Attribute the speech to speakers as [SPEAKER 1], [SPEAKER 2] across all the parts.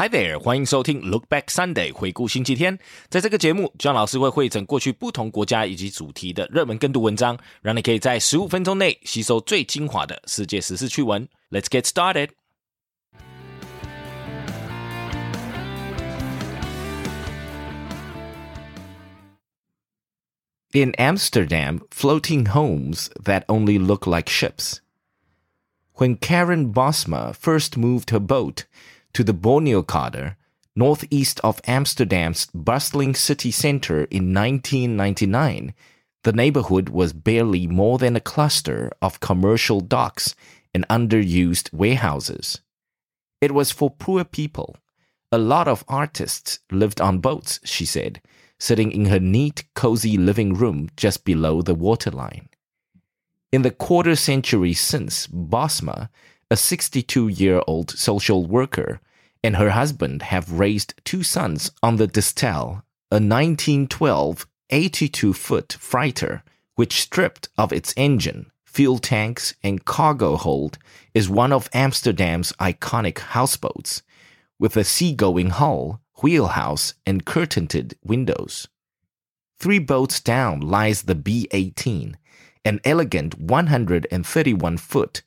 [SPEAKER 1] Hi there，欢迎收听 Look Back Sunday 回顾星期天。在这个节目，John 老师会汇整过去不同国家以及主题的热门跟读文章，让你可以在十五分钟内吸收最精华的世界时事趣闻。Let's get started. In Amsterdam, floating homes that only look like ships. When Karen Bosma first moved her boat to the Borneokade, northeast of Amsterdam's bustling city center in 1999, the neighborhood was barely more than a cluster of commercial docks and underused warehouses. It was for poor people. A lot of artists lived on boats, she said, sitting in her neat, cozy living room just below the waterline. In the quarter century since, Bosma, a 62 year old social worker, and her husband have raised two sons on the Distel, a 1912 82 foot freighter, which stripped of its engine, fuel tanks, and cargo hold, is one of Amsterdam's iconic houseboats, with a seagoing hull, wheelhouse, and curtained windows. Three boats down lies the B 18, an elegant 131 foot,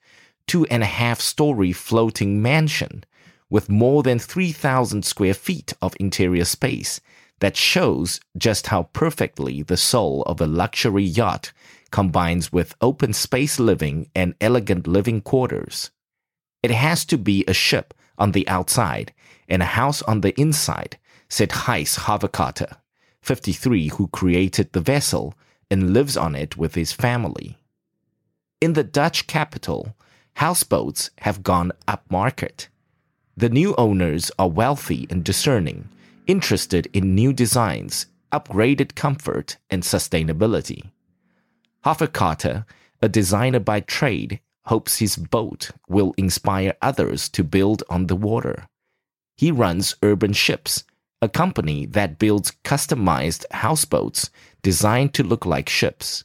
[SPEAKER 1] two and a half story floating mansion with more than 3,000 square feet of interior space that shows just how perfectly the soul of a luxury yacht combines with open space living and elegant living quarters. It has to be a ship on the outside and a house on the inside, said Gijs Haverkate, 53, who created the vessel and lives on it with his family. In the Dutch capital, houseboats have gone upmarket. The new owners are wealthy and discerning, interested in new designs, upgraded comfort, and sustainability. Haverkate, a designer by trade, hopes his boat will inspire others to build on the water. He runs Urban Ships, a company that builds customized houseboats designed to look like ships.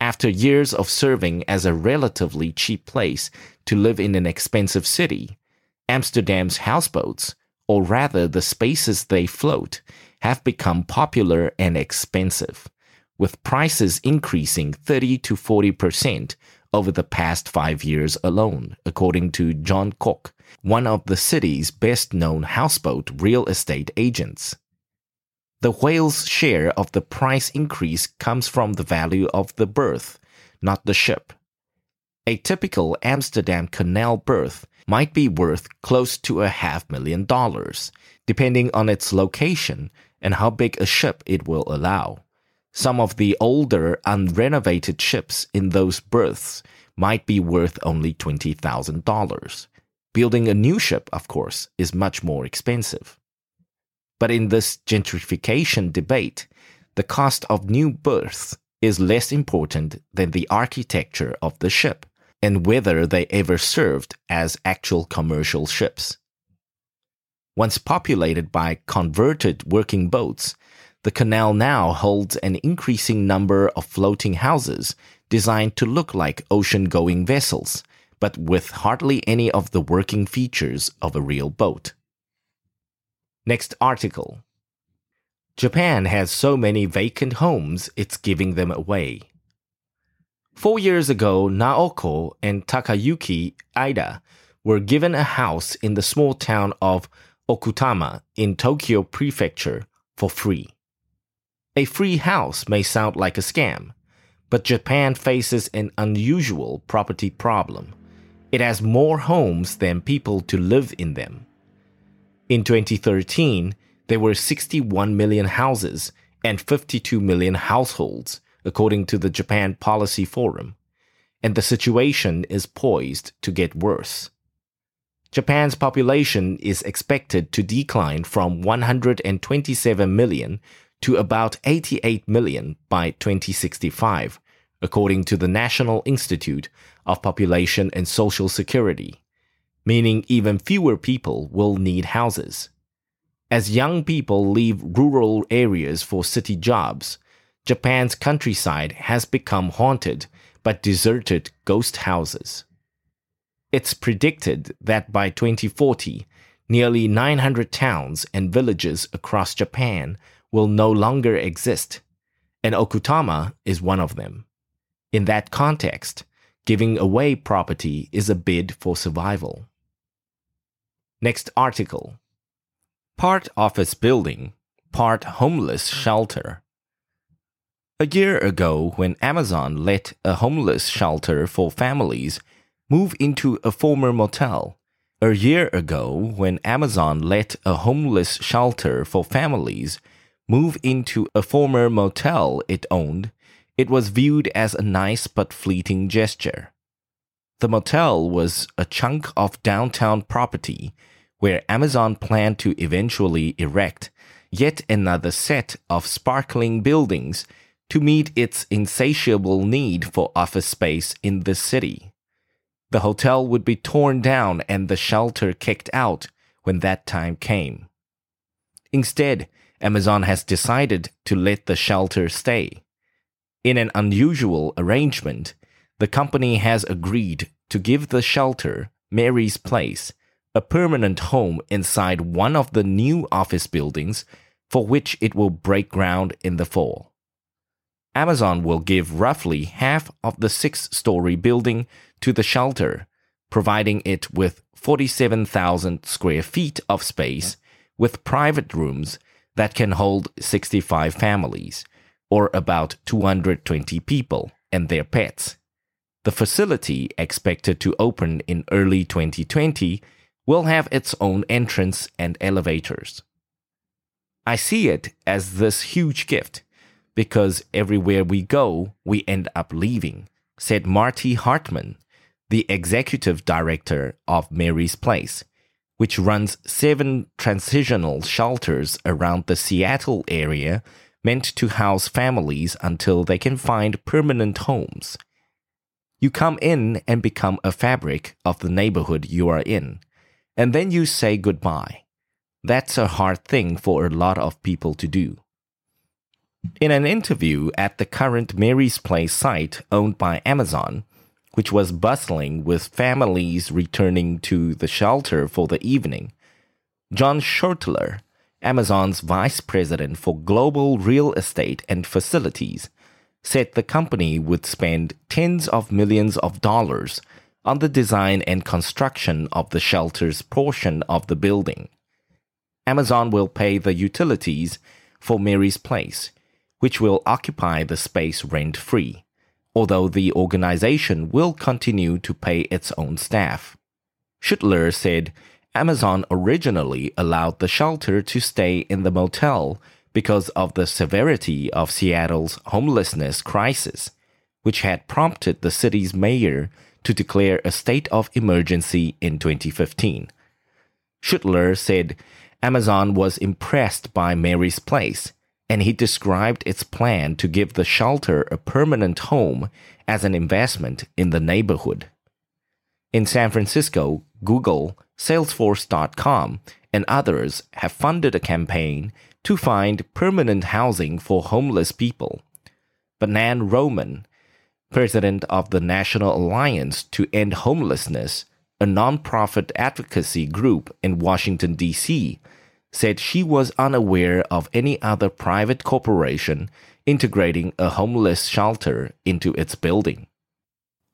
[SPEAKER 1] After years of serving as a relatively cheap place to live in an expensive city, Amsterdam's houseboats, or rather the spaces they float, have become popular and expensive, with prices increasing 30 to 40 percent over the past five years alone, according to John Koch, one of the city's best known houseboat real estate agents. The whale's share of the price increase comes from the value of the berth, not the ship. A typical Amsterdam canal berth might be worth close to a half million dollars, depending on its location and how big a ship it will allow. Some of the older, unrenovated ships in those berths might be worth only $20,000. Building a new ship, of course, is much more expensive. But in this gentrification debate, the cost of new berths is less important than the architecture of the ship and whether they ever served as actual commercial ships. Once populated by converted working boats, the canal now holds an increasing number of floating houses designed to look like ocean going vessels, but with hardly any of the working features of a real boat. Next article Japan has so many vacant homes, it's giving them away. Four years ago, Naoko and Takayuki Aida were given a house in the small town of Okutama in Tokyo Prefecture for free. A free house may sound like a scam, but Japan faces an unusual property problem. It has more homes than people to live in them. In 2013, there were 61 million houses and 52 million households, according to the Japan Policy Forum, and the situation is poised to get worse. Japan's population is expected to decline from 127 million to about 88 million by 2065, according to the National Institute of Population and Social Security, meaning even fewer people will need houses. As young people leave rural areas for city jobs, Japan's countryside has become haunted by deserted ghost houses. It's predicted that by 2040, nearly 900 towns and villages across Japan will no longer exist, and Okutama is one of them. In that context, giving away property is a bid for survival. Next article Part office building, part homeless shelter. A year ago, when Amazon let a homeless shelter for families move into a former motel, a year ago, when Amazon let a homeless shelter for families move into a former motel it owned, it was viewed as a nice but fleeting gesture. The motel was a chunk of downtown property where Amazon planned to eventually erect yet another set of sparkling buildings to meet its insatiable need for office space in the city. The hotel would be torn down and the shelter kicked out when that time came. Instead, Amazon has decided to let the shelter stay. In an unusual arrangement, the company has agreed to give the shelter, Mary's Place, a permanent home inside one of the new office buildings for which it will break ground in the fall. Amazon will give roughly half of the six story building to the shelter, providing it with 47,000 square feet of space with private rooms that can hold 65 families, or about 220 people and their pets. The facility, expected to open in early 2020, will have its own entrance and elevators. I see it as this huge gift because everywhere we go, we end up leaving, said Marty Hartman, the executive director of Mary's Place, which runs seven transitional shelters around the Seattle area meant to house families until they can find permanent homes. You come in and become a fabric of the neighborhood you are in, and then you say goodbye. That's a hard thing for a lot of people to do. In an interview at the current Mary's Place site owned by Amazon, which was bustling with families returning to the shelter for the evening, John Schoettler, Amazon's vice president for global real estate and facilities, said the company would spend tens of millions of dollars on the design and construction of the shelter's portion of the building. Amazon will pay the utilities for Mary's Place which will occupy the space rent free, although the organization will continue to pay its own staff. Schoettler said Amazon originally allowed the shelter to stay in the motel because of the severity of Seattle's homelessness crisis, which had prompted the city's mayor to declare a state of emergency in 2015. Schoettler said Amazon was impressed by Mary's Place and he described its plan to give the shelter a permanent home as an investment in the neighborhood. In San Francisco, Google, Salesforce.com, and others have funded a campaign to find permanent housing for homeless people. But Nan Roman, president of the National Alliance to End Homelessness, a nonprofit advocacy group in Washington, D.C., said she was unaware of any other private corporation integrating a homeless shelter into its building.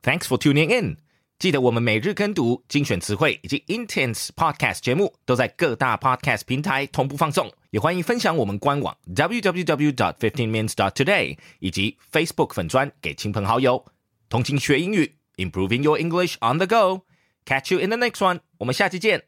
[SPEAKER 1] Thanks for tuning in. 记得我们每日跟读、精选词汇以及 Intense Podcast 节目都在各大 Podcast 平台同步放送， 也欢迎分享我们官网 www.dot.fifteen minutes.dot.today 以及 Facebook 粉专给亲朋好友。同情学英语，Improving your English on the go. Catch you in the next one. 我们下期见。